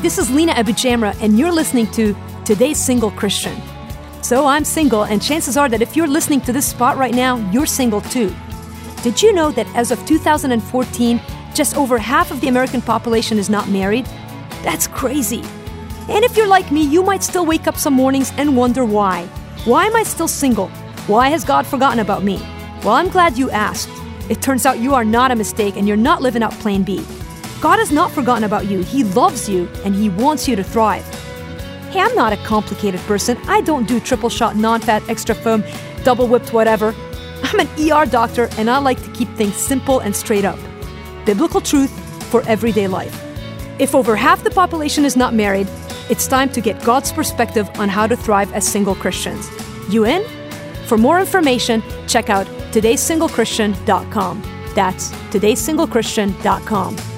This is Lina AbuJamra, and you're listening to Today's Single Christian. So I'm single, and chances are that if you're listening to this spot right now, you're single too. Did you know that as of 2014, just over half of the American population is not married? That's crazy. And if you're like me, you might still wake up some mornings and wonder why. Why am I still single? Why has God forgotten about me? Well, I'm glad you asked. It turns out you are not a mistake and you're not living out plan B. God has not forgotten about you. He loves you and He wants you to thrive. Hey, I'm not a complicated person. I don't do triple shot, non fat, extra foam, double whipped, whatever. I'm an ER doctor and I like to keep things simple and straight up. Biblical truth for everyday life. If over half the population is not married, it's time to get God's perspective on how to thrive as single Christians. You in? For more information, check out todaysinglechristian.com. That's todaysinglechristian.com.